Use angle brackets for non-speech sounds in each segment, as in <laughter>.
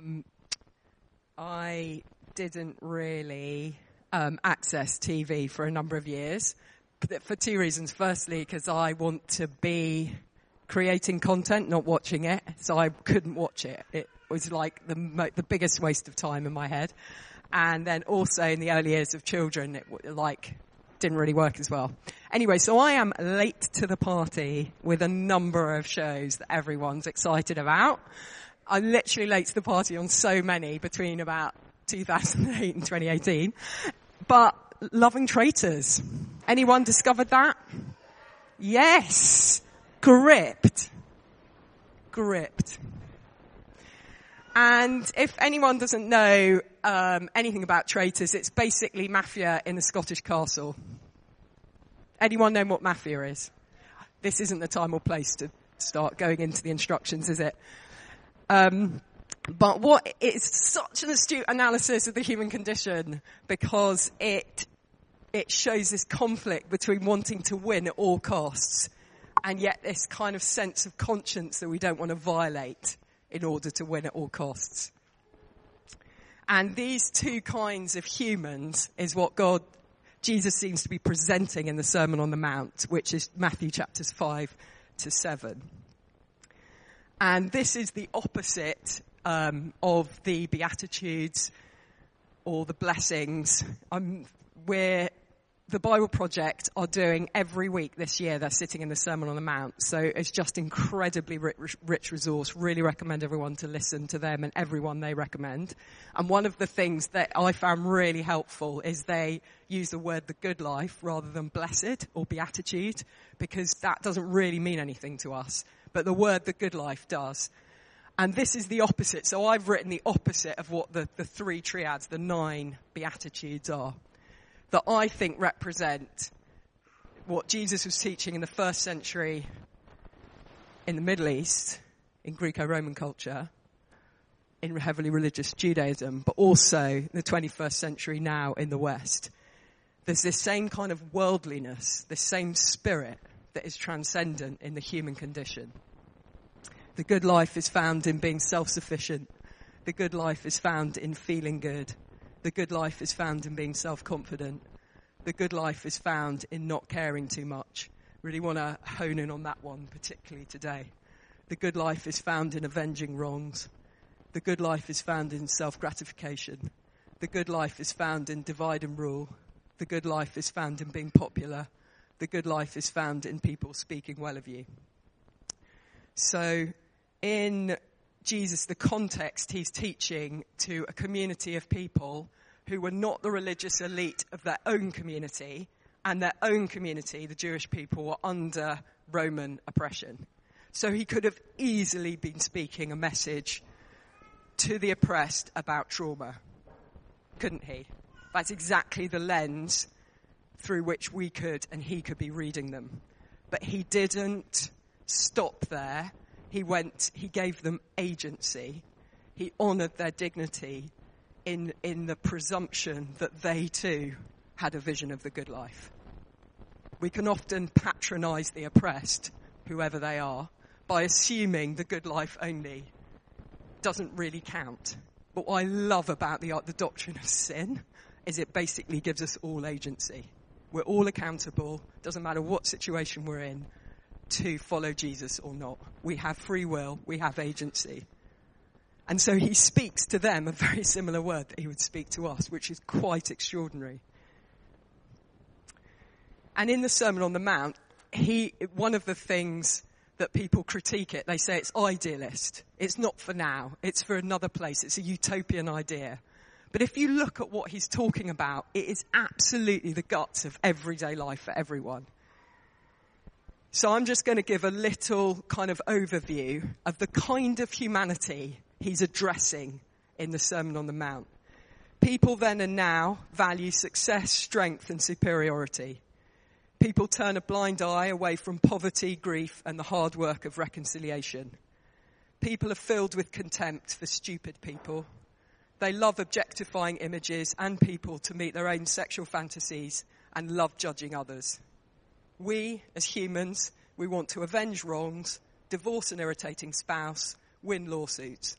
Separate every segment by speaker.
Speaker 1: Um, I didn't really um, access TV for a number of years for two reasons. Firstly, because I want to be creating content, not watching it, so I couldn't watch it. It was like the mo- the biggest waste of time in my head. And then also in the early years of children, it like didn't really work as well. Anyway, so I am late to the party with a number of shows that everyone's excited about. I'm literally late to the party on so many between about 2008 and 2018. But Loving Traitors. Anyone discovered that? Yes. Gripped. Gripped. And if anyone doesn't know um, anything about traitors, it's basically mafia in a Scottish castle. Anyone know what mafia is? This isn't the time or place to start going into the instructions, is it? Um, but what it's such an astute analysis of the human condition because it it shows this conflict between wanting to win at all costs and yet this kind of sense of conscience that we don't want to violate in order to win at all costs. And these two kinds of humans is what God, Jesus seems to be presenting in the Sermon on the Mount, which is Matthew chapters 5 to 7. And this is the opposite um, of the Beatitudes or the blessings. Um, we're the Bible Project are doing every week this year. They're sitting in the Sermon on the Mount. So it's just incredibly rich, rich, resource. Really recommend everyone to listen to them and everyone they recommend. And one of the things that I found really helpful is they use the word the good life rather than blessed or beatitude because that doesn't really mean anything to us. But the word the good life does. And this is the opposite. So I've written the opposite of what the, the three triads, the nine beatitudes are that I think represent what Jesus was teaching in the first century in the Middle East, in Greco-Roman culture, in heavily religious Judaism, but also in the 21st century now in the West. There's this same kind of worldliness, this same spirit that is transcendent in the human condition. The good life is found in being self-sufficient. The good life is found in feeling good. The good life is found in being self confident. The good life is found in not caring too much. Really want to hone in on that one, particularly today. The good life is found in avenging wrongs. The good life is found in self gratification. The good life is found in divide and rule. The good life is found in being popular. The good life is found in people speaking well of you. So, in Jesus, the context he's teaching to a community of people who were not the religious elite of their own community, and their own community, the Jewish people, were under Roman oppression. So he could have easily been speaking a message to the oppressed about trauma, couldn't he? That's exactly the lens through which we could and he could be reading them. But he didn't stop there he went, he gave them agency. He honored their dignity in, in the presumption that they too had a vision of the good life. We can often patronize the oppressed, whoever they are, by assuming the good life only doesn't really count. But what I love about the, the doctrine of sin is it basically gives us all agency. We're all accountable, doesn't matter what situation we're in, to follow Jesus or not. We have free will, we have agency. And so he speaks to them a very similar word that he would speak to us, which is quite extraordinary. And in the Sermon on the Mount, he, one of the things that people critique it, they say it's idealist. It's not for now. It's for another place. It's a utopian idea. But if you look at what he's talking about, it is absolutely the guts of everyday life for everyone. So I'm just going to give a little kind of overview of the kind of humanity he's addressing in the Sermon on the Mount. People then and now value success, strength, and superiority. People turn a blind eye away from poverty, grief, and the hard work of reconciliation. People are filled with contempt for stupid people. They love objectifying images and people to meet their own sexual fantasies and love judging others. We, as humans, we want to avenge wrongs, divorce an irritating spouse, win lawsuits.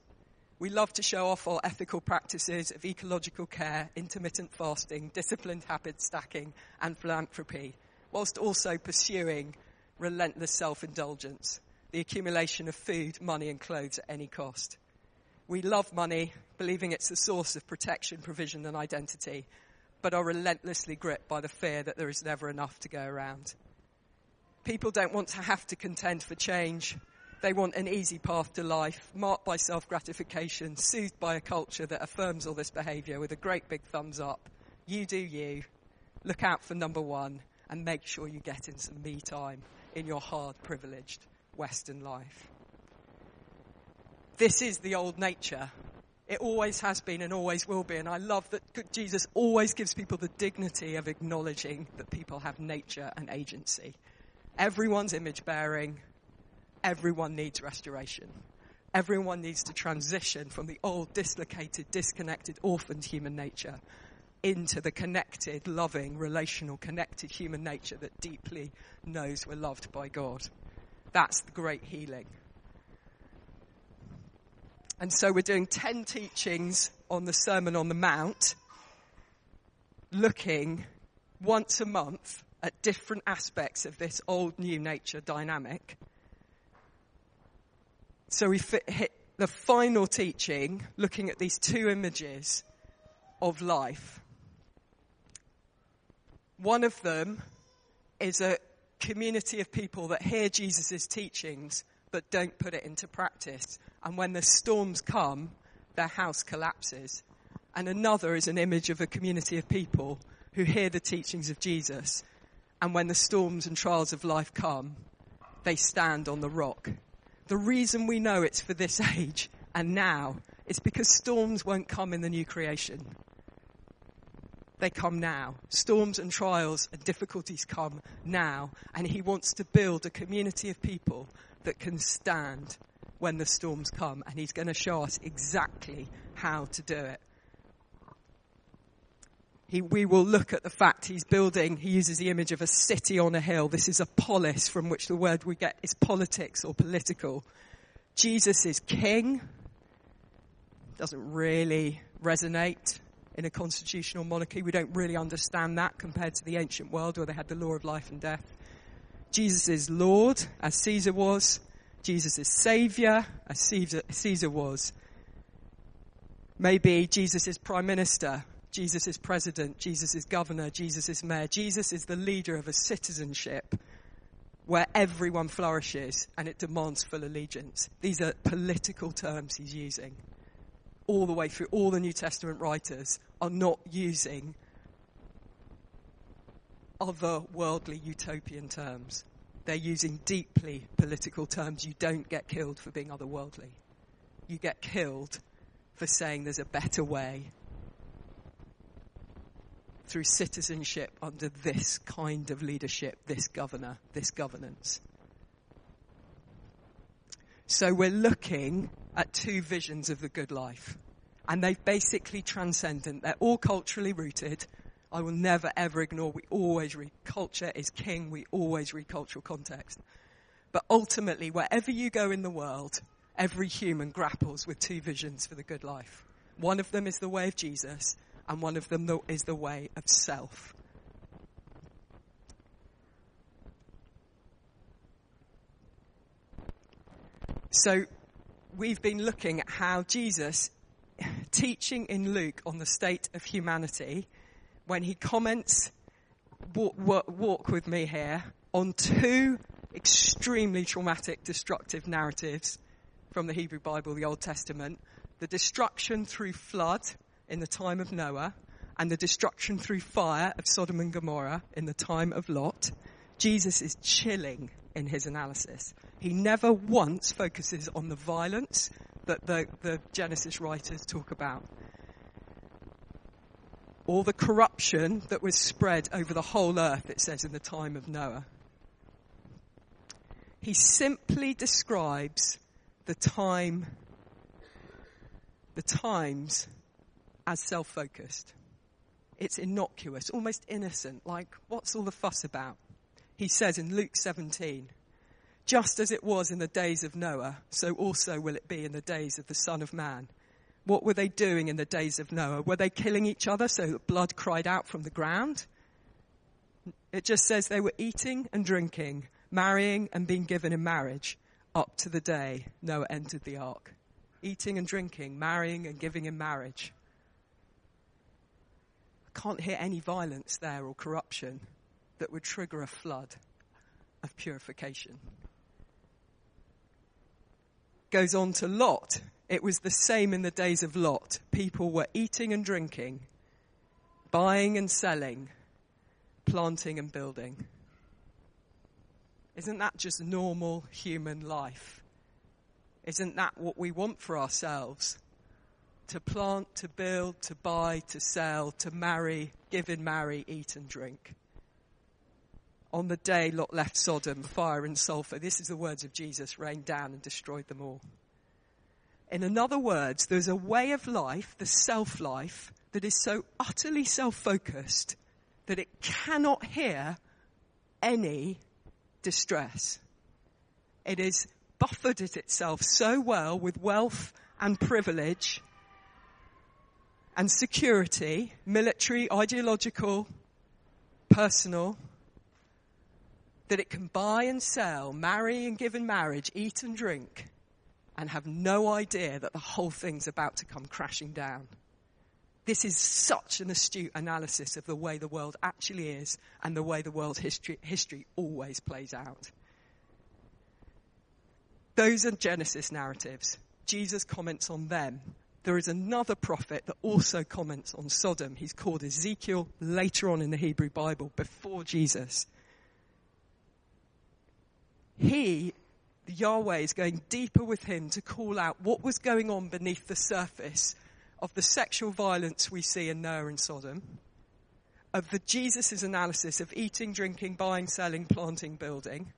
Speaker 1: We love to show off our ethical practices of ecological care, intermittent fasting, disciplined habit stacking, and philanthropy, whilst also pursuing relentless self-indulgence, the accumulation of food, money, and clothes at any cost. We love money, believing it's the source of protection, provision, and identity, but are relentlessly gripped by the fear that there is never enough to go around. People don't want to have to contend for change. They want an easy path to life, marked by self gratification, soothed by a culture that affirms all this behaviour with a great big thumbs up. You do you. Look out for number one and make sure you get in some me time in your hard, privileged Western life. This is the old nature. It always has been and always will be. And I love that Jesus always gives people the dignity of acknowledging that people have nature and agency. Everyone's image bearing. Everyone needs restoration. Everyone needs to transition from the old, dislocated, disconnected, orphaned human nature into the connected, loving, relational, connected human nature that deeply knows we're loved by God. That's the great healing. And so we're doing 10 teachings on the Sermon on the Mount, looking once a month at different aspects of this old new nature dynamic. So we hit the final teaching looking at these two images of life. One of them is a community of people that hear Jesus' teachings but don't put it into practice. And when the storms come, their house collapses. And another is an image of a community of people who hear the teachings of Jesus and when the storms and trials of life come, they stand on the rock. The reason we know it's for this <laughs> age and now is because storms won't come in the new creation. They come now. Storms and trials and difficulties come now. And he wants to build a community of people that can stand when the storms come. And he's going to show us exactly how to do it he, we will look at the fact he's building, he uses the image of a city on a hill. This is a polis from which the word we get is politics or political. Jesus is king. Doesn't really resonate in a constitutional monarchy. We don't really understand that compared to the ancient world where they had the law of life and death. Jesus is Lord, as Caesar was. Jesus is Savior, as Caesar, Caesar was. Maybe Jesus is Prime Minister, Jesus is president, Jesus is governor, Jesus is mayor. Jesus is the leader of a citizenship where everyone flourishes and it demands full allegiance. These are political terms he's using. All the way through, all the New Testament writers are not using other worldly utopian terms. They're using deeply political terms. You don't get killed for being otherworldly. You get killed for saying there's a better way through citizenship under this kind of leadership, this governor, this governance. So we're looking at two visions of the good life. And they're basically transcendent. They're all culturally rooted. I will never ever ignore, we always read culture is king, we always read cultural context. But ultimately, wherever you go in the world, every human grapples with two visions for the good life. One of them is the way of Jesus, and one of them is the way of self. So, we've been looking at how Jesus, teaching in Luke on the state of humanity, when he comments, walk, walk, walk with me here, on two extremely traumatic, destructive narratives from the Hebrew Bible, the Old Testament. The destruction through flood in the time of Noah and the destruction through fire of Sodom and Gomorrah in the time of Lot, Jesus is chilling in his analysis. He never once focuses on the violence that the, the Genesis writers talk about or the corruption that was spread over the whole earth, it says in the time of Noah. He simply describes the time, the times as self focused. It's innocuous, almost innocent, like, what's all the fuss about? He says in Luke 17, just as it was in the days of Noah, so also will it be in the days of the Son of Man. What were they doing in the days of Noah? Were they killing each other so that blood cried out from the ground? It just says they were eating and drinking, marrying and being given in marriage up to the day Noah entered the ark. Eating and drinking, marrying and giving in marriage. I can't hear any violence there or corruption that would trigger a flood of purification. Goes on to Lot. It was the same in the days of Lot. People were eating and drinking, buying and selling, planting and building. Isn't that just normal human life? Isn't that what we want for ourselves? To plant, to build, to buy, to sell, to marry, give and marry, eat and drink. On the day Lot left Sodom, fire and sulfur, this is the words of Jesus, rained down and destroyed them all. In other words, there's a way of life, the self life, that is so utterly self focused that it cannot hear any distress. It has buffered itself so well with wealth and privilege and security, military, ideological, personal, that it can buy and sell, marry and give in marriage, eat and drink, and have no idea that the whole thing's about to come crashing down. This is such an astute analysis of the way the world actually is and the way the world's history, history always plays out. Those are Genesis narratives. Jesus comments on them. There is another prophet that also comments on Sodom. He's called Ezekiel later on in the Hebrew Bible, before Jesus. He Yahweh is going deeper with him to call out what was going on beneath the surface of the sexual violence we see in Noah and Sodom, of the Jesus' analysis of eating, drinking, buying, selling, planting, building.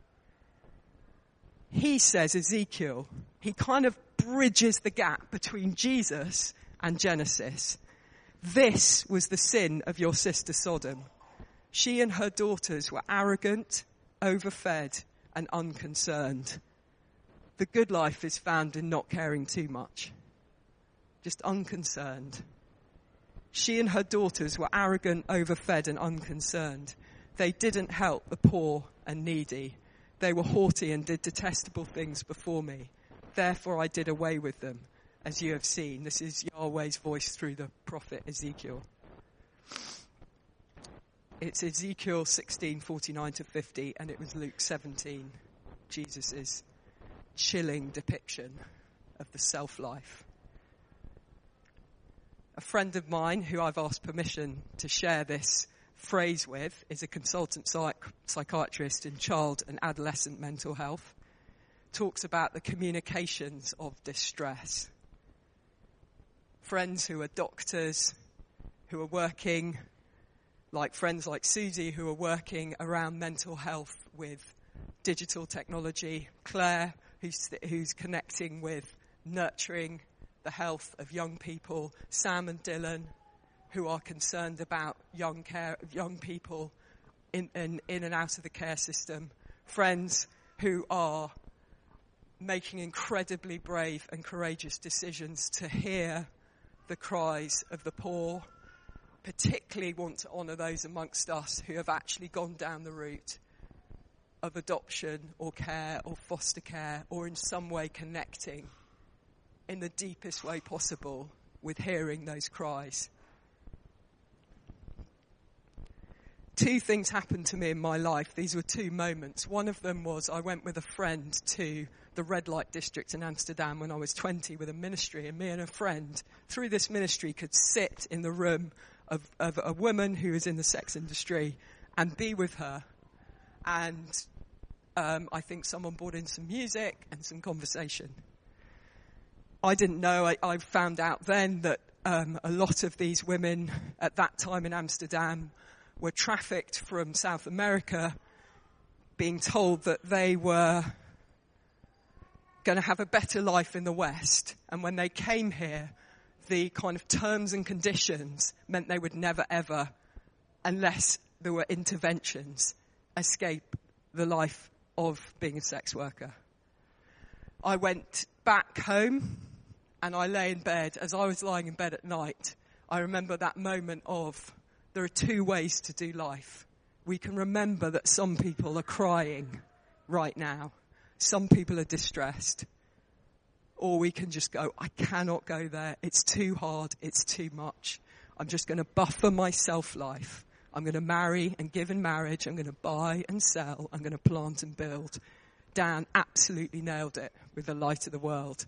Speaker 1: He says, Ezekiel, he kind of bridges the gap between Jesus and Genesis. This was the sin of your sister Sodom. She and her daughters were arrogant, overfed, and unconcerned. The good life is found in not caring too much, just unconcerned. She and her daughters were arrogant, overfed, and unconcerned. They didn't help the poor and needy. They were haughty and did detestable things before me. Therefore I did away with them, as you have seen. This is Yahweh's voice through the prophet Ezekiel. It's Ezekiel 16, 49 to 50, and it was Luke 17, Jesus' chilling depiction of the self life. A friend of mine who I've asked permission to share this phrase with is a consultant psych- psychiatrist in child and adolescent mental health. Talks about the communications of distress. Friends who are doctors, who are working, like friends like Susie, who are working around mental health with digital technology. Claire, who's, who's connecting with nurturing the health of young people, Sam and Dylan, who are concerned about young care, young people in, in, in and out of the care system, friends who are making incredibly brave and courageous decisions to hear the cries of the poor, particularly want to honour those amongst us who have actually gone down the route of adoption or care or foster care or in some way connecting in the deepest way possible with hearing those cries. Two things happened to me in my life. These were two moments. One of them was I went with a friend to the red light district in Amsterdam when I was 20 with a ministry, and me and a friend through this ministry could sit in the room of, of a woman who is in the sex industry and be with her and um, I think someone brought in some music and some conversation. I didn't know, I, I found out then that um, a lot of these women at that time in Amsterdam were trafficked from South America, being told that they were going to have a better life in the West. And when they came here, the kind of terms and conditions meant they would never ever, unless there were interventions, escape the life of being a sex worker. I went back home and I lay in bed, as I was lying in bed at night, I remember that moment of there are two ways to do life. We can remember that some people are crying right now. Some people are distressed. Or we can just go, I cannot go there. It's too hard. It's too much. I'm just going to buffer my self life. I'm going to marry and give in marriage. I'm going to buy and sell. I'm going to plant and build. Dan absolutely nailed it with the light of the world.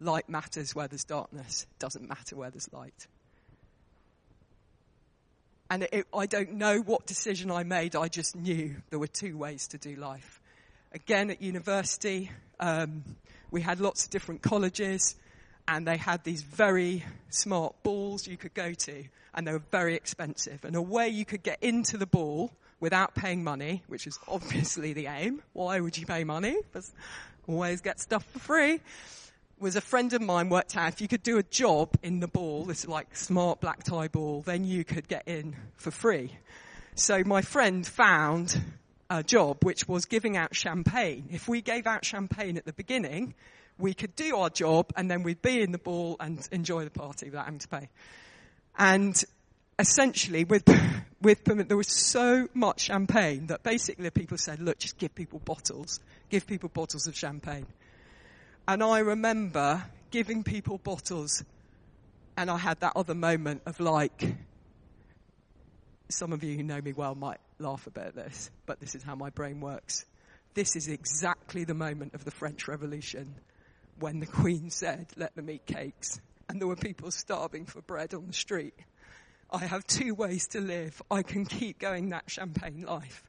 Speaker 1: Light matters where there's darkness. It doesn't matter where there's light. And it, I don't know what decision I made. I just knew there were two ways to do life. Again, at university, um, we had lots of different colleges and they had these very smart balls you could go to, and they were very expensive. And a way you could get into the ball without paying money, which is obviously the aim. Why would you pay money? Because always get stuff for free. Was a friend of mine worked out if you could do a job in the ball, this like smart black tie ball, then you could get in for free. So my friend found a job which was giving out champagne. If we gave out champagne at the beginning, we could do our job and then we'd be in the ball and enjoy the party without having to pay. And essentially, with, <laughs> with there was so much champagne that basically people said, look, just give people bottles. Give people bottles of champagne. And I remember giving people bottles and I had that other moment of like, some of you who know me well might laugh a bit at this, but this is how my brain works. This is exactly the moment of the French Revolution when the Queen said, let them eat cakes, and there were people starving for bread on the street. I have two ways to live. I can keep going that champagne life,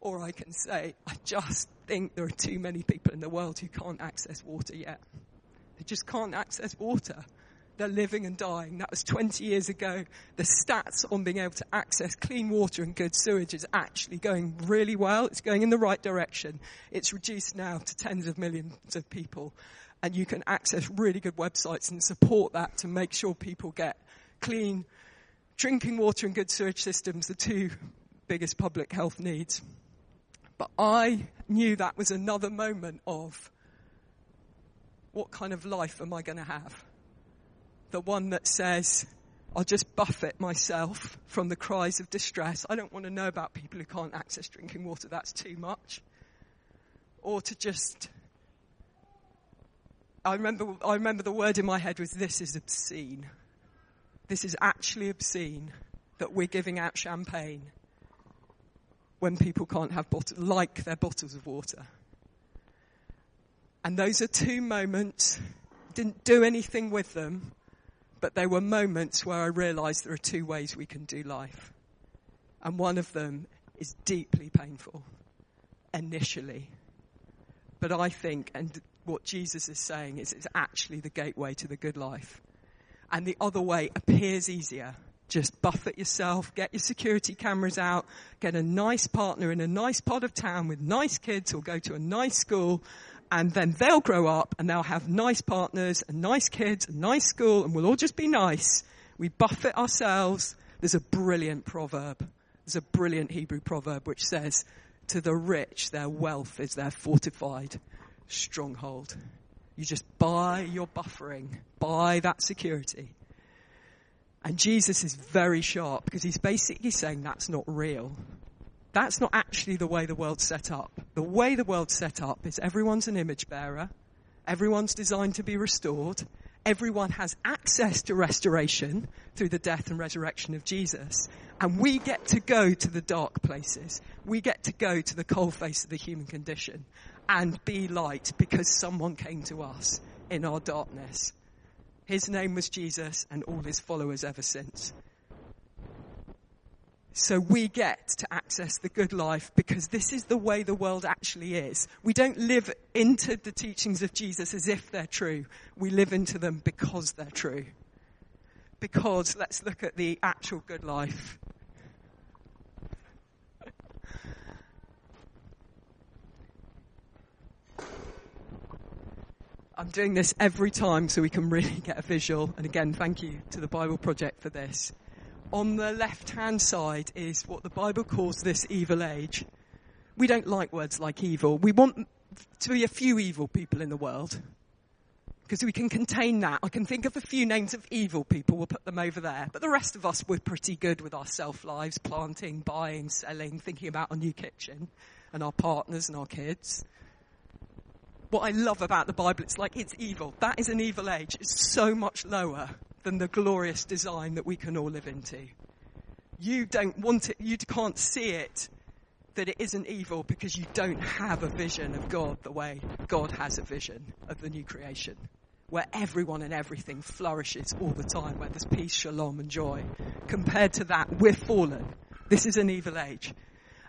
Speaker 1: or I can say, I just think there are too many people in the world who can't access water yet. They just can't access water. They're living and dying. That was 20 years ago. The stats on being able to access clean water and good sewage is actually going really well. It's going in the right direction. It's reduced now to tens of millions of people and you can access really good websites and support that to make sure people get clean drinking water and good sewage systems, the two biggest public health needs. But I knew that was another moment of what kind of life am I going to have? The one that says, I'll just buffet myself from the cries of distress. I don't want to know about people who can't access drinking water. That's too much. Or to just I remember, I remember the word in my head was this is obscene. This is actually obscene that we're giving out champagne when people can't have like their bottles of water. And those are two moments, didn't do anything with them, but they were moments where I realized there are two ways we can do life. And one of them is deeply painful, initially. But I think, and what Jesus is saying is it's actually the gateway to the good life. And the other way appears easier. Just buffet yourself, get your security cameras out, get a nice partner in a nice part of town with nice kids who'll go to a nice school, and then they'll grow up and they'll have nice partners and nice kids and nice school and we'll all just be nice. We buffet ourselves. There's a brilliant proverb. There's a brilliant Hebrew proverb which says, to the rich, their wealth is their fortified stronghold. You just buy your buffering, buy that security. And Jesus is very sharp because he's basically saying that's not real. That's not actually the way the world's set up. The way the world's set up is everyone's an image bearer. Everyone's designed to be restored. Everyone has access to restoration through the death and resurrection of Jesus. And we get to go to the dark places. We get to go to the cold face of the human condition and be light because someone came to us in our darkness. His name was Jesus and all his followers ever since. So we get to access the good life because this is the way the world actually is. We don't live into the teachings of Jesus as if they're true. We live into them because they're true. Because let's look at the actual good life I'm doing this every time so we can really get a visual. And again, thank you to the Bible Project for this. On the left hand side is what the Bible calls this evil age. We don't like words like evil. We want to be a few evil people in the world. because we can contain that. I can think of a few names of evil people, we'll put them over there. But the rest of us, we're pretty good with our self lives, planting, buying, selling, thinking about our new kitchen and our partners and our kids. What I love about the Bible, it's like it's evil. That is an evil age. It's so much lower than the glorious design that we can all live into. You don't want it, you can't see it that it isn't evil because you don't have a vision of God the way God has a vision of the new creation where everyone and everything flourishes all the time, where there's peace, shalom, and joy. Compared to that, we're fallen. This is an evil age.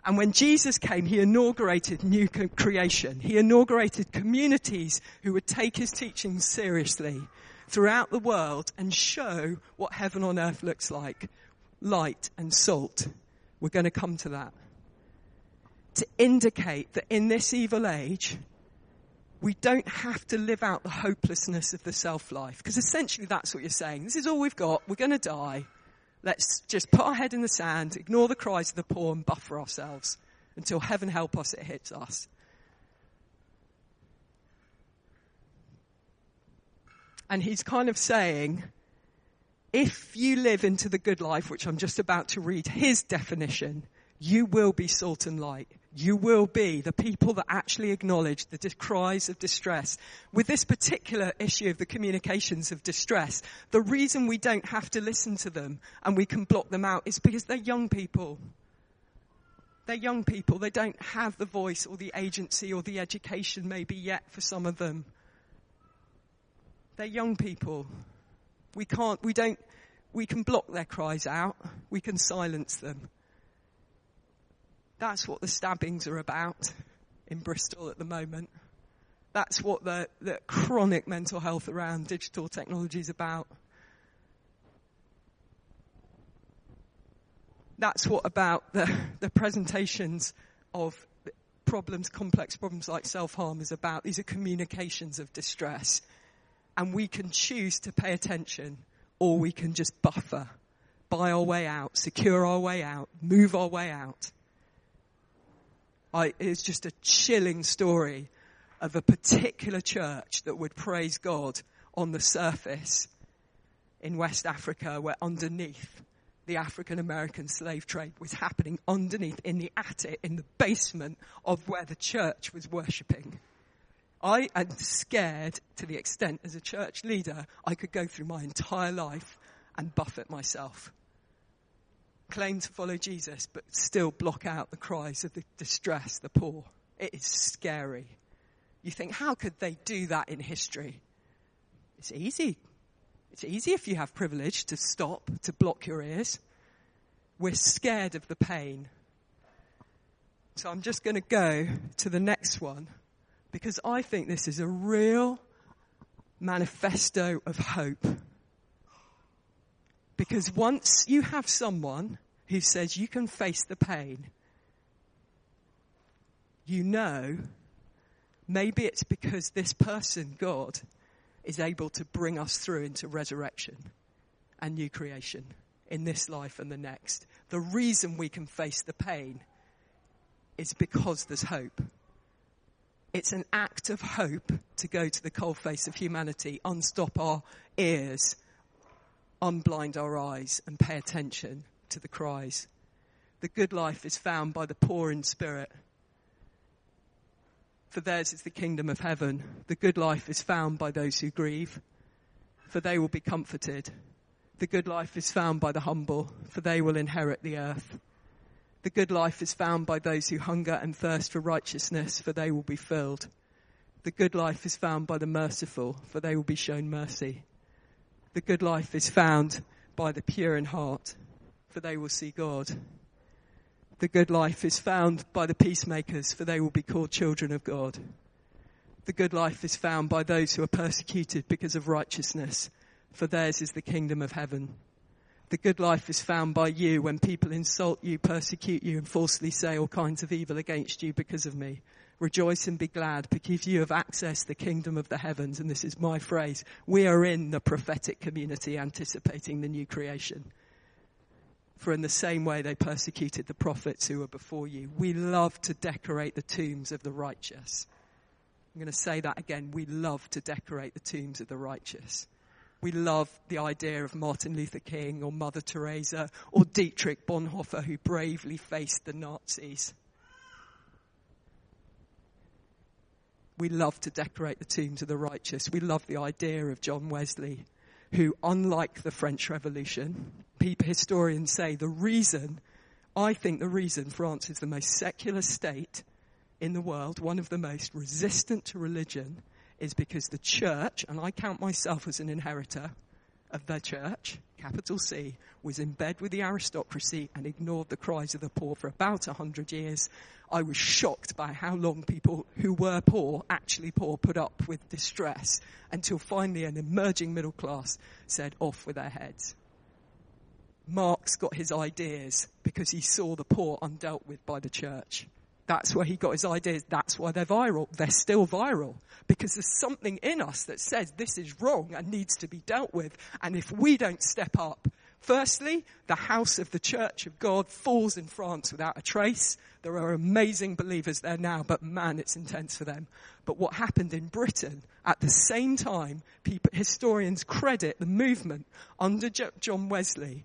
Speaker 1: And when Jesus came, he inaugurated new creation. He inaugurated communities who would take his teachings seriously throughout the world and show what heaven on earth looks like. Light and salt. We're going to come to that. To indicate that in this evil age, we don't have to live out the hopelessness of the self life. Because essentially that's what you're saying. This is all we've got. We're going to die. Let's just put our head in the sand, ignore the cries of the poor, and buffer ourselves until heaven help us, it hits us. And he's kind of saying, if you live into the good life, which I'm just about to read his definition, you will be salt and light you will be the people that actually acknowledge the cries of distress. With this particular issue of the communications of distress, the reason we don't have to listen to them and we can block them out is because they're young people. They're young people. They don't have the voice or the agency or the education maybe yet for some of them. They're young people. We can't, we don't, we can block their cries out. We can silence them. That's what the stabbings are about in Bristol at the moment. That's what the, the chronic mental health around digital technology is about. That's what about the, the presentations of problems, complex problems like self-harm is about. These are communications of distress. And we can choose to pay attention or we can just buffer, buy our way out, secure our way out, move our way out. I, it's just a chilling story of a particular church that would praise God on the surface in West Africa where underneath the African American slave trade was happening underneath in the attic, in the basement of where the church was worshipping. I am scared to the extent as a church leader I could go through my entire life and buffet myself claim to follow Jesus, but still block out the cries of the distress, the poor. It is scary. You think, how could they do that in history? It's easy. It's easy if you have privilege to stop, to block your ears. We're scared of the pain. So I'm just going to go to the next one because I think this is a real manifesto of hope. Because once you have someone who says you can face the pain, you know maybe it's because this person, God, is able to bring us through into resurrection and new creation in this life and the next. The reason we can face the pain is because there's hope. It's an act of hope to go to the cold face of humanity, unstop our ears, unblind our eyes and pay attention to the cries. The good life is found by the poor in spirit. For theirs is the kingdom of heaven. The good life is found by those who grieve, for they will be comforted. The good life is found by the humble, for they will inherit the earth. The good life is found by those who hunger and thirst for righteousness, for they will be filled. The good life is found by the merciful, for they will be shown mercy. The good life is found by the pure in heart, for they will see God. The good life is found by the peacemakers, for they will be called children of God. The good life is found by those who are persecuted because of righteousness, for theirs is the kingdom of heaven. The good life is found by you when people insult you, persecute you, and falsely say all kinds of evil against you because of me. Rejoice and be glad because you have accessed the kingdom of the heavens. And this is my phrase. We are in the prophetic community anticipating the new creation. For in the same way they persecuted the prophets who were before you. We love to decorate the tombs of the righteous. I'm going to say that again. We love to decorate the tombs of the righteous. We love the idea of Martin Luther King or Mother Teresa or Dietrich Bonhoeffer who bravely faced the Nazis. We love to decorate the tombs of the righteous. We love the idea of John Wesley, who, unlike the French Revolution, people, historians say the reason, I think the reason France is the most secular state in the world, one of the most resistant to religion, is because the church, and I count myself as an inheritor of the church, capital C, was in bed with the aristocracy and ignored the cries of the poor for about a hundred years. I was shocked by how long people who were poor, actually poor, put up with distress until finally an emerging middle class said off with their heads. Marx got his ideas because he saw the poor undealt with by the church. That's where he got his ideas. That's why they're viral. They're still viral because there's something in us that says this is wrong and needs to be dealt with. And if we don't step up, firstly, the house of the church of God falls in France without a trace. There are amazing believers there now, but man, it's intense for them. But what happened in Britain at the same time, people, historians credit the movement under John Wesley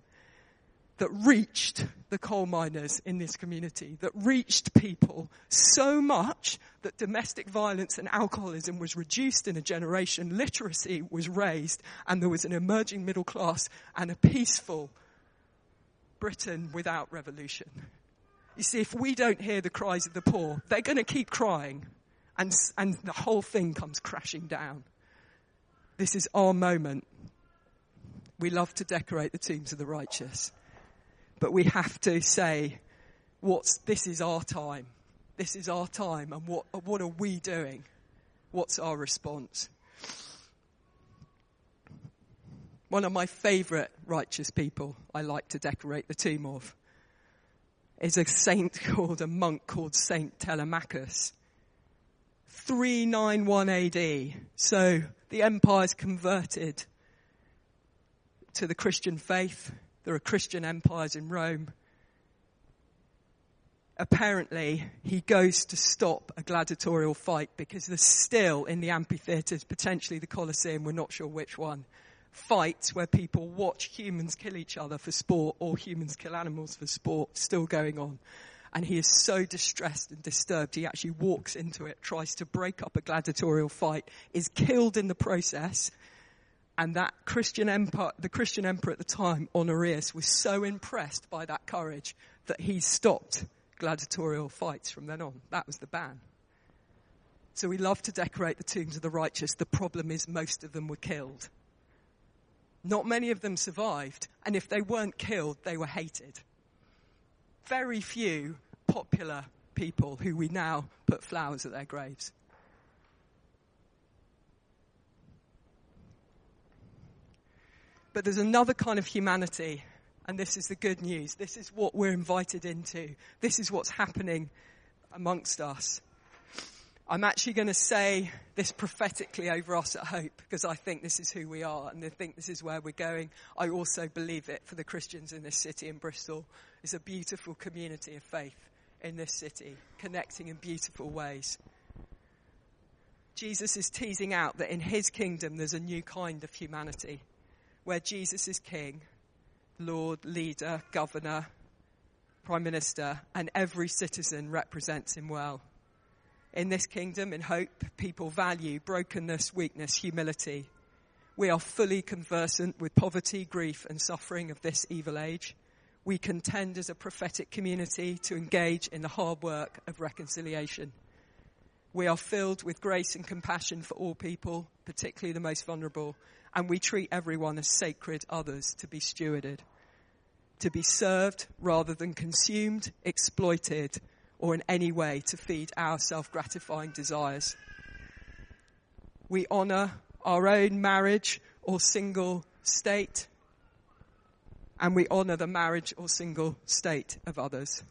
Speaker 1: that reached the coal miners in this community, that reached people so much that domestic violence and alcoholism was reduced in a generation, literacy was raised, and there was an emerging middle class and a peaceful Britain without revolution. You see, if we don't hear the cries of the poor, they're going to keep crying, and, and the whole thing comes crashing down. This is our moment. We love to decorate the tombs of the righteous. But we have to say, what's, this is our time. This is our time. And what, what are we doing? What's our response? One of my favourite righteous people I like to decorate the tomb of is a saint <laughs> called, a monk called Saint Telemachus. 391 AD. So the empire's converted to the Christian faith. There are Christian empires in Rome. Apparently, he goes to stop a gladiatorial fight because there's still in the amphitheatres, potentially the Colosseum, we're not sure which one, fights where people watch humans kill each other for sport or humans kill animals for sport still going on. And he is so distressed and disturbed, he actually walks into it, tries to break up a gladiatorial fight, is killed in the process, and that Christian emperor, the Christian emperor at the time, Honorius, was so impressed by that courage that he stopped gladiatorial fights from then on. That was the ban. So we love to decorate the tombs of the righteous. The problem is most of them were killed. Not many of them survived, and if they weren't killed, they were hated. Very few popular people who we now put flowers at their graves. But there's another kind of humanity, and this is the good news. This is what we're invited into. This is what's happening amongst us. I'm actually going to say this prophetically over us at Hope because I think this is who we are and I think this is where we're going. I also believe it for the Christians in this city in Bristol. It's a beautiful community of faith in this city, connecting in beautiful ways. Jesus is teasing out that in his kingdom there's a new kind of humanity where Jesus is king, Lord, leader, governor, prime minister, and every citizen represents him well. In this kingdom, in hope, people value brokenness, weakness, humility. We are fully conversant with poverty, grief, and suffering of this evil age. We contend as a prophetic community to engage in the hard work of reconciliation. We are filled with grace and compassion for all people, particularly the most vulnerable, and we treat everyone as sacred others to be stewarded, to be served rather than consumed, exploited, or in any way to feed our self gratifying desires. We honour our own marriage or single state, and we honour the marriage or single state of others.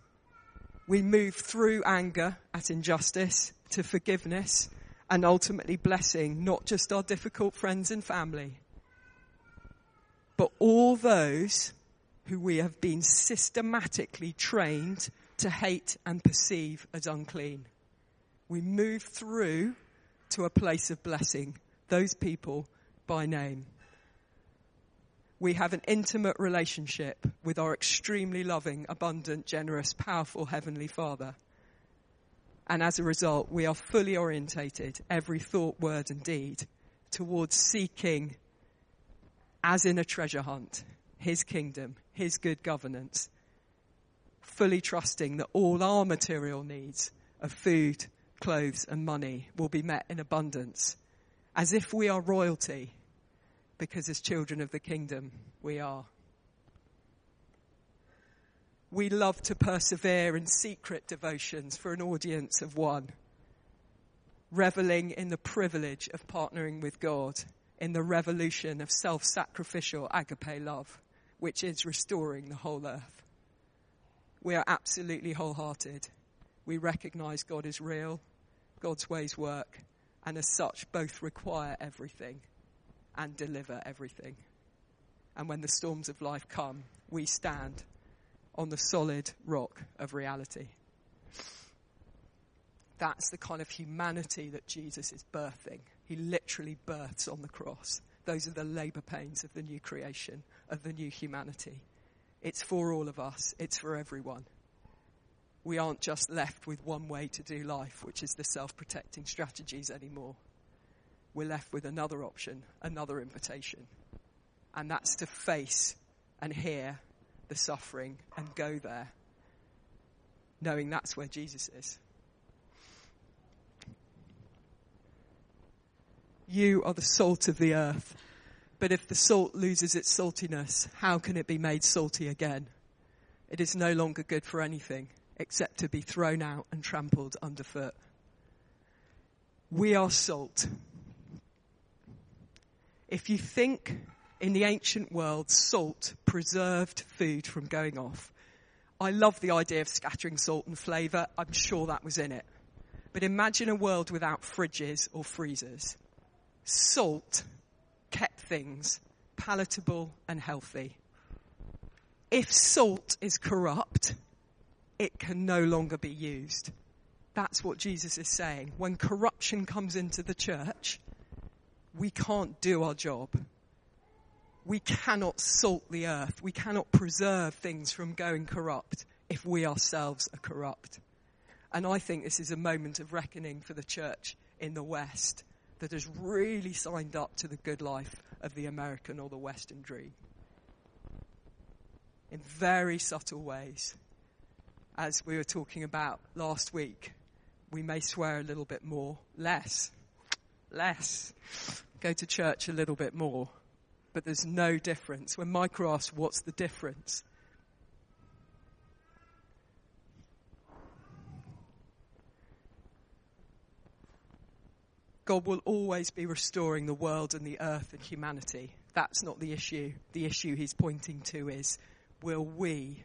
Speaker 1: We move through anger at injustice to forgiveness and ultimately blessing not just our difficult friends and family, but all those who we have been systematically trained to hate and perceive as unclean. We move through to a place of blessing those people by name. We have an intimate relationship with our extremely loving, abundant, generous, powerful Heavenly Father. And as a result, we are fully orientated, every thought, word, and deed, towards seeking, as in a treasure hunt, His kingdom, His good governance, fully trusting that all our material needs of food, clothes, and money will be met in abundance, as if we are royalty because as children of the kingdom, we are. We love to persevere in secret devotions for an audience of one, reveling in the privilege of partnering with God in the revolution of self sacrificial agape love, which is restoring the whole earth. We are absolutely wholehearted. We recognize God is real, God's ways work, and as such, both require everything and deliver everything. And when the storms of life come, we stand on the solid rock of reality. That's the kind of humanity that Jesus is birthing. He literally births on the cross. Those are the labor pains of the new creation, of the new humanity. It's for all of us, it's for everyone. We aren't just left with one way to do life, which is the self protecting strategies anymore we're left with another option, another invitation. And that's to face and hear the suffering and go there, knowing that's where Jesus is. You are the salt of the earth. But if the salt loses its saltiness, how can it be made salty again? It is no longer good for anything except to be thrown out and trampled underfoot. We are salt. If you think in the ancient world, salt preserved food from going off. I love the idea of scattering salt and flavour. I'm sure that was in it. But imagine a world without fridges or freezers. Salt kept things palatable and healthy. If salt is corrupt, it can no longer be used. That's what Jesus is saying. When corruption comes into the church, we can't do our job. We cannot salt the earth. We cannot preserve things from going corrupt if we ourselves are corrupt. And I think this is a moment of reckoning for the church in the West that has really signed up to the good life of the American or the Western dream. In very subtle ways. As we were talking about last week, we may swear a little bit more, less, less go to church a little bit more, but there's no difference. When Micro asks, what's the difference? God will always be restoring the world and the earth and humanity. That's not the issue. The issue he's pointing to is will we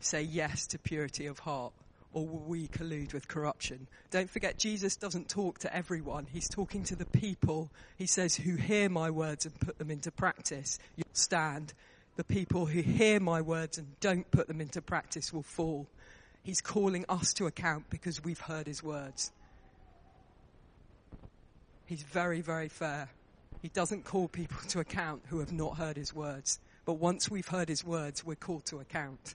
Speaker 1: say yes to purity of heart? Or will we collude with corruption? Don't forget, Jesus doesn't talk to everyone. He's talking to the people, he says, who hear my words and put them into practice. You'll stand. The people who hear my words and don't put them into practice will fall. He's calling us to account because we've heard his words. He's very, very fair. He doesn't call people <laughs> to account who have not heard his words. But once we've heard his words, we're called to account.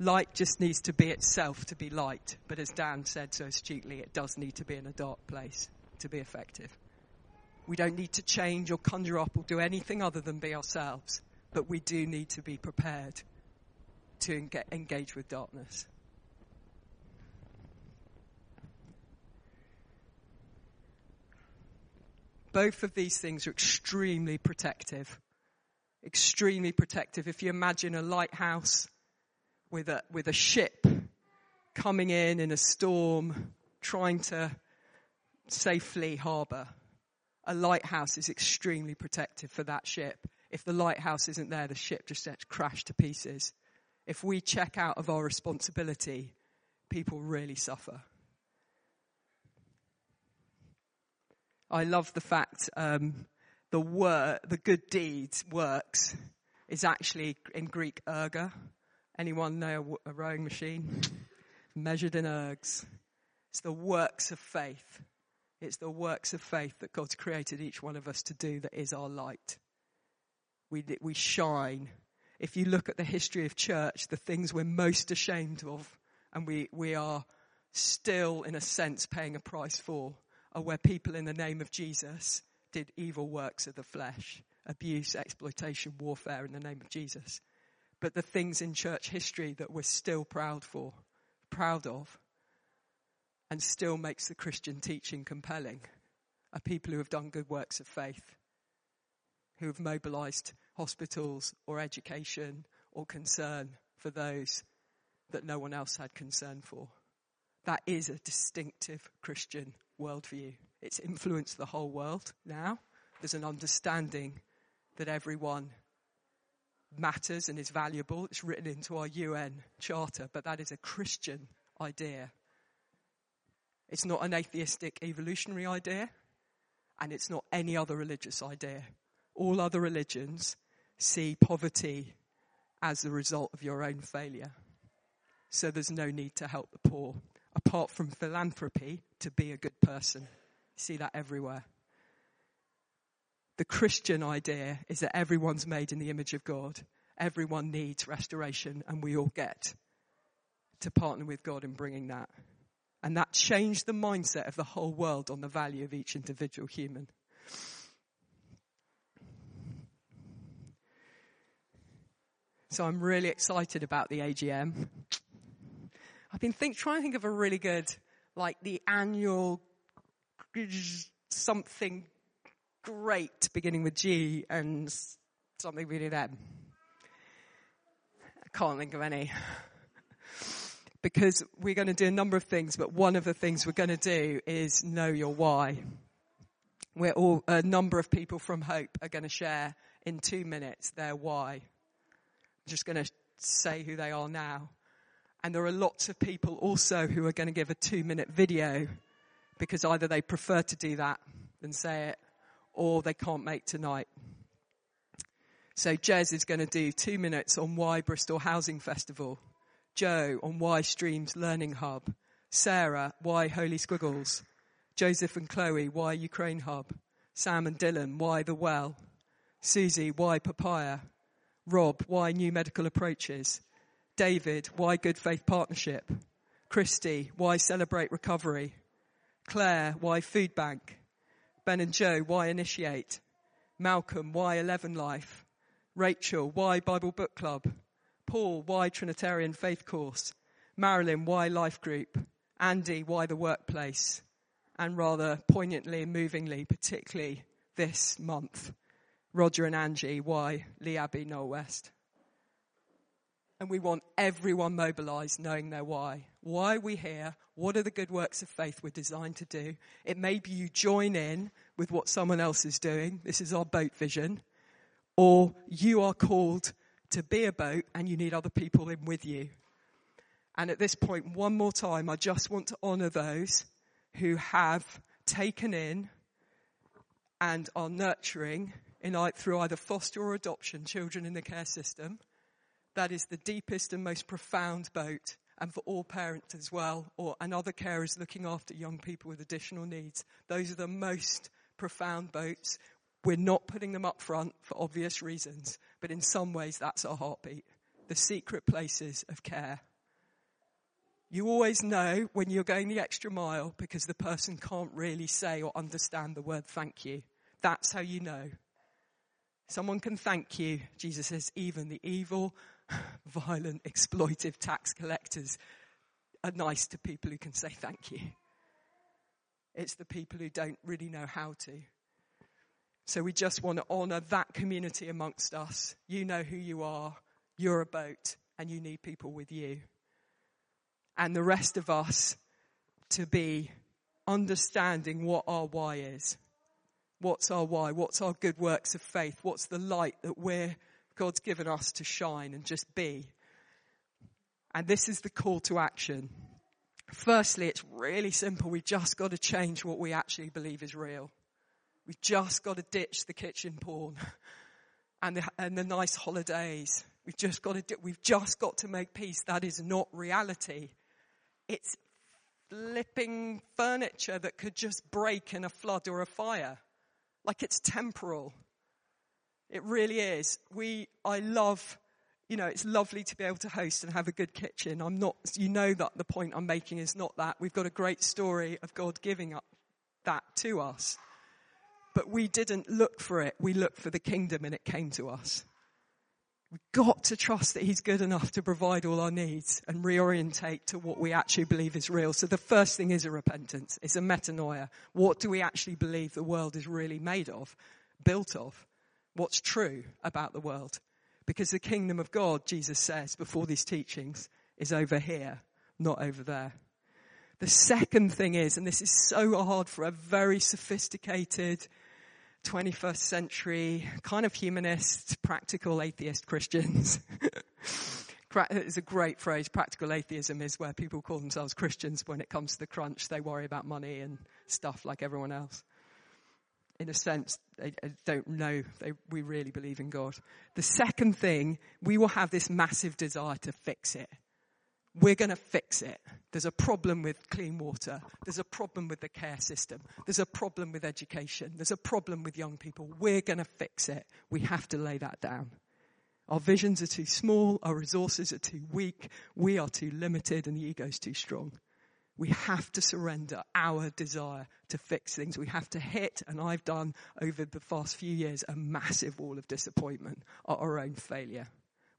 Speaker 1: Light just needs to be itself to be light. But as Dan said so astutely, it does need to be in a dark place to be effective. We don't need to change or conjure up or do anything other than be ourselves. But we do need to be prepared to engage with darkness. Both of these things are extremely protective. Extremely protective. If you imagine a lighthouse with a, with a ship coming in in a storm, trying to safely harbour. A lighthouse is extremely protective for that ship. If the lighthouse isn't there, the ship just gets crashed to pieces. If we check out of our responsibility, people really suffer. I love the fact um, the work, the good deeds, works, is actually in Greek erga. Anyone know a, rowing machine? Measured in ergs. It's the works of faith. It's the works of faith that God's created each one of us to do that is our light. We, we shine. If you look at the history of church, the things we're most ashamed of and we, we are still, in a sense, paying a price for are where people in the name of Jesus did evil works of the flesh, abuse, exploitation, warfare in the name of Jesus. But the things in church history that we're still proud for, proud of, and still makes the Christian teaching compelling are people who have done good works of faith, who have mobilized hospitals or education or concern for those that no one else had concern for. That is a distinctive Christian worldview. It's influenced the whole world now. There's an understanding that everyone matters and is valuable. It's written into our UN charter, but that is a Christian idea. It's not an atheistic evolutionary idea, and it's not any other religious idea. All other religions see poverty as the result of your own failure. So there's no need to help the poor, apart from philanthropy, to be a good person. See that everywhere. The Christian idea is that everyone's made in the image of God. Everyone needs restoration, and we all get to partner with God in bringing that. And that changed the mindset of the whole world on the value of each individual human. So I'm really excited about the AGM. I've been think, trying to think of a really good, like the annual something great beginning with G and something really then. I can't think of any <laughs> because we're going to do a number of things, but one of the things we're going to do is know your why. We're all, a number of people from Hope are going to share in two minutes their why. I'm just going to say who they are now. And there are lots of people also who are going to give a two minute video because either they prefer to do that than say it or they can't make tonight. So Jez is going to do two minutes on why Bristol Housing Festival. Joe on Why Streams Learning Hub, Sarah, Why Holy Squiggles, Joseph and Chloe, Why Ukraine Hub, Sam and Dylan, Why The Well, Susie, Why Papaya, Rob, Why New Medical Approaches, David, Why Good Faith Partnership, Christy, Why Celebrate Recovery, Claire, Why Food Bank, Ben and Joe, Why Initiate, Malcolm, Why Eleven Life, Rachel, Why Bible Book Club, Paul, why Trinitarian Faith Course? Marilyn, why Life Group? Andy, why the workplace? And rather poignantly and movingly, particularly this month, Roger and Angie, why Lee Abbey, Knowle West? And we want everyone mobilized knowing their why. Why are we here? What are the good works of faith we're designed to do? It may be you join in with what someone else is doing. This is our boat vision. Or you are called to be a boat and you need other people in with you. And at this point, one more time, I just want to honor those who have taken in and are nurturing in, through either foster or adoption children in the care system. That is the deepest and most profound boat and for all parents as well, or and other carers looking after young people with additional needs. Those are the most profound boats. We're not putting them up front for obvious reasons, but in some ways that's our heartbeat. The secret places of care. You always know when you're going the extra mile because the person can't really say or understand the word thank you. That's how you know. Someone can thank you. Jesus says, even the evil, <laughs> violent, exploitive tax collectors are nice to people who can say thank you. It's the people who don't really know how to. So we just want to honor that community amongst us. You know who you are. You're a boat and you need people with you. And the rest of us to be understanding what our why is. What's our why? What's our good works of faith? What's the light that we're, God's given us to shine and just be? And this is the call to action. Firstly, it's really simple. We've just got to change what we actually believe is real. We've just got to ditch the kitchen porn <laughs> and the, and the nice holidays. We've just got to, we've just got to make peace. That is not reality. It's flipping furniture that could just break in a flood or a fire. Like it's temporal. It really is. We, I love, you know, it's lovely to be able to host and have a good kitchen. I'm not, you know that the point I'm making is not that. We've got a great story of God giving up that to us. But we didn't look for it. We looked for the kingdom and it came to us. We've got to trust that He's good enough to provide all our needs and reorientate to what we actually believe is real. So the first thing is a repentance. It's a metanoia. What do we actually believe the world is really made of, built of? What's true about the world? Because the kingdom of God, Jesus says before these teachings, is over here, not over there. The second thing is, and this is so hard for a very sophisticated, 21st century kind of humanist, practical atheist Christians. <laughs> it's a great phrase. Practical atheism is where people call themselves Christians. When it comes to the crunch, they worry about money and stuff like everyone else. In a sense, they don't know they, we really believe in God. The second thing, we will have this massive desire to fix it we're going to fix it. There's a problem with clean water. There's a problem with the care system. There's a problem with education. There's a problem with young people. We're going to fix it. We have to lay that down. Our visions are too small. Our resources are too weak. We are too limited and the ego's too strong. We have to surrender our desire to fix things. We have to hit, and I've done over the past few years, a massive wall of disappointment at our own failure.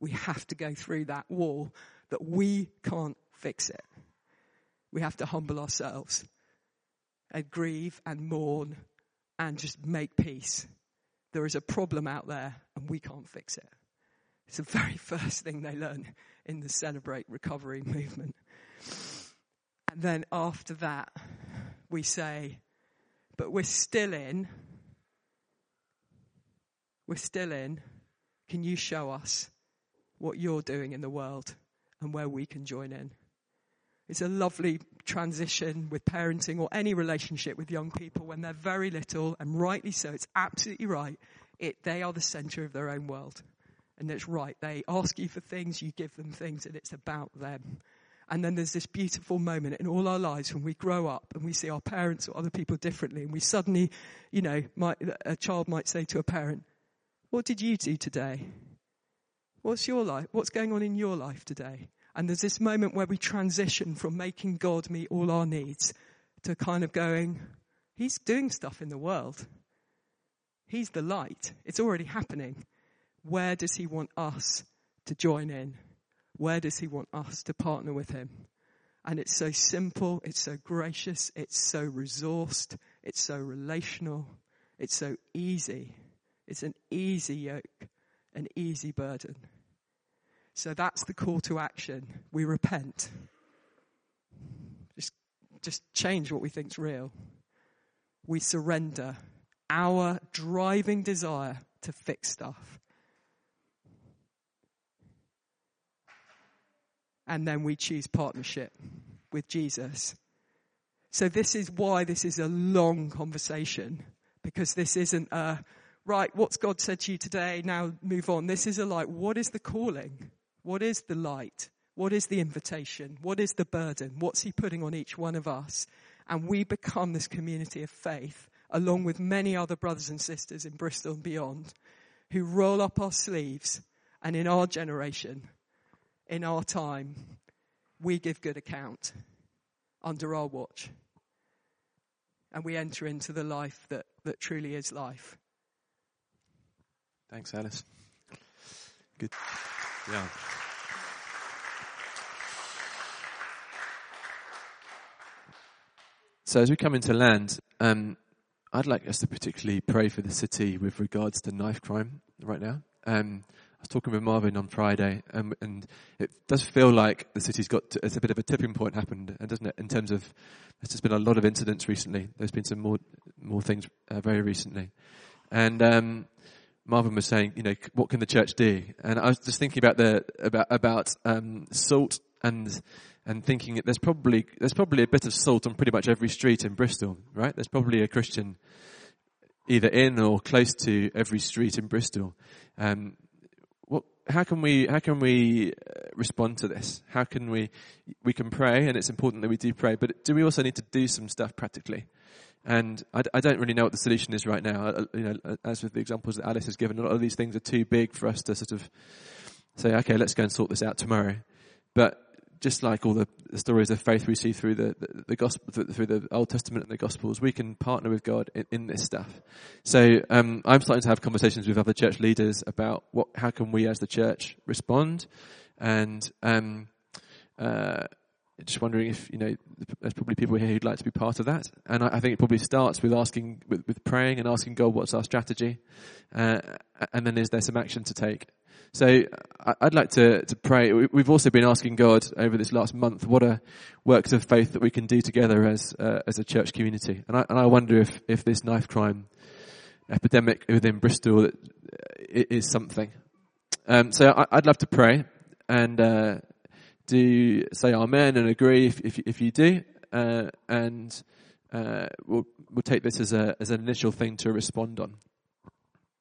Speaker 1: We have to go through that wall that we can't fix it. We have to humble ourselves and grieve and mourn and just make peace. There is a problem out there and we can't fix it. It's the very <laughs> first thing they learn in the Celebrate Recovery movement. Then after that, we say, but we're still in. We're still in. Can you show us what you're doing in the world? and where we can join in. It's a lovely transition with parenting or any relationship with young people when they're very little, and rightly so. It's absolutely right. It, they are the center of their own world. And it's right. They ask you for things, you give them things, and it's about them. And then there's this beautiful moment in all our lives when we grow up and we see our parents or other people differently, and we suddenly, you know, might, a child might say to a parent, What did you do today? What's your life? What's going on in your life today? And there's this moment where we transition from making God meet all our needs to kind of going, He's doing stuff in the world. He's the light. It's already happening. Where does He want us to join in? Where does He want us to partner with Him? And it's so simple, it's so gracious, it's so resourced, it's so relational, it's so easy. It's an easy yoke an easy burden. So that's the call to action. We repent. Just, just change what we think's real. We surrender our driving desire to fix stuff. And then we choose partnership with Jesus. So this is why this is a long conversation because this isn't a right, what's God said to you today? Now move on. This is a like, what is the calling? What is the light? What is the invitation? What is the burden? What's he putting on each one of us? And we become this community of faith along with many other brothers and sisters in Bristol and beyond who roll up our sleeves and in our generation, in our time, we give good account under our watch. And we enter into the life that, that truly is life.
Speaker 2: Thanks, Alice. Good. Yeah. So as we come into land, um, I'd like us to particularly pray for the city with regards to knife crime right now. Um, I was talking with Marvin on Friday, um, and it does feel like the city's got to, it's a bit of a tipping point happened, and doesn't it? In terms of there's just been a lot of incidents recently. There's been some more more things uh, very recently. And um, Marvin was saying, you know, what can the church do? And I was just thinking about the about about um, salt and and thinking that there's probably there's probably a bit of salt on pretty much every street in Bristol, right? There's probably a Christian either in or close to every street in Bristol. Um, how can we how can we uh, respond to this? How can we we can pray, and it's important that we do pray, but do we also need to do some stuff practically? And I, I don't really know what the solution is right now. Uh, you know, as with the examples that Alice has given, a lot of these things are too big for us to sort of say, okay, let's go and sort this out tomorrow. But just like all the, stories of faith we see through the, the, the gospel, through the Old Testament and the Gospels, we can partner with God in, in this stuff. So um, I'm starting to have conversations with other church leaders about what, how can we as the church respond, and um, uh, just wondering if you know there's probably people here who'd like to be part of that. And I, I think it probably starts with asking, with, with, praying and asking God what's our strategy, uh, and then is there some action to take. So I'd like to, to pray. We've also been asking God over this last month what are works of faith that we can do together as uh, as a church community. And I, and I wonder if, if this knife crime epidemic within Bristol uh, is something. Um, so I, would love to pray and uh, do say amen and agree if if, if you do, uh, and uh, we'll we'll take this as a as an initial thing to respond on.